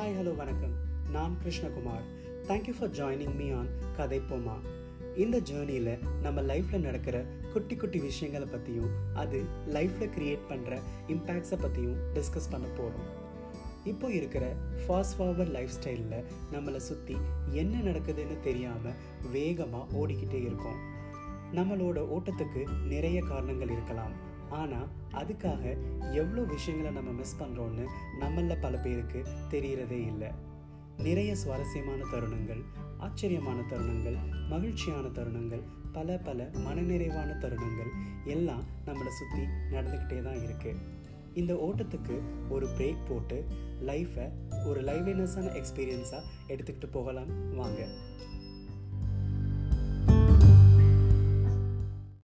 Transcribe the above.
Hi hello வணக்கம். நான் Krishnakumar. Thank you for joining me on Kathai Poma. இந்த ஜேர்னியில் நம்ம லைஃப்பில் நடக்கிற குட்டி குட்டி விஷயங்களை பற்றியும் அது லைஃப்பில் க்ரியேட் பண்ணுற இம்பேக்ட்ஸை பற்றியும் டிஸ்கஸ் பண்ண போகிறோம் இப்போ இருக்கிற ஃபாஸ்ட் ஃபார்வர்ட் லைஃப் ஸ்டைலில் நம்மளை சுற்றி என்ன நடக்குதுன்னு தெரியாமல் வேகமாக ஓடிக்கிட்டே இருக்கோம். நம்மளோட ஓட்டத்துக்கு நிறைய காரணங்கள் இருக்கலாம். ஆனால் அதுக்காக எவ்வளோ விஷயங்களை நம்ம மிஸ் பண்ணுறோன்னு நம்மள பல பேருக்கு தெரிகிறதே இல்லை. நிறைய சுவாரஸ்யமான தருணங்கள் ஆச்சரியமான தருணங்கள் மகிழ்ச்சியான தருணங்கள் பல பல மனநிறைவான தருணங்கள் எல்லாம் நம்மளை சுற்றி நடந்துக்கிட்டே தான் இருக்குது இந்த ஓட்டத்துக்கு ஒரு பிரேக் போட்டு லைஃப்பை ஒரு லைவ்லினஸான எக்ஸ்பீரியன்ஸாக எடுத்துக்கிட்டு போகலாம். வாங்க.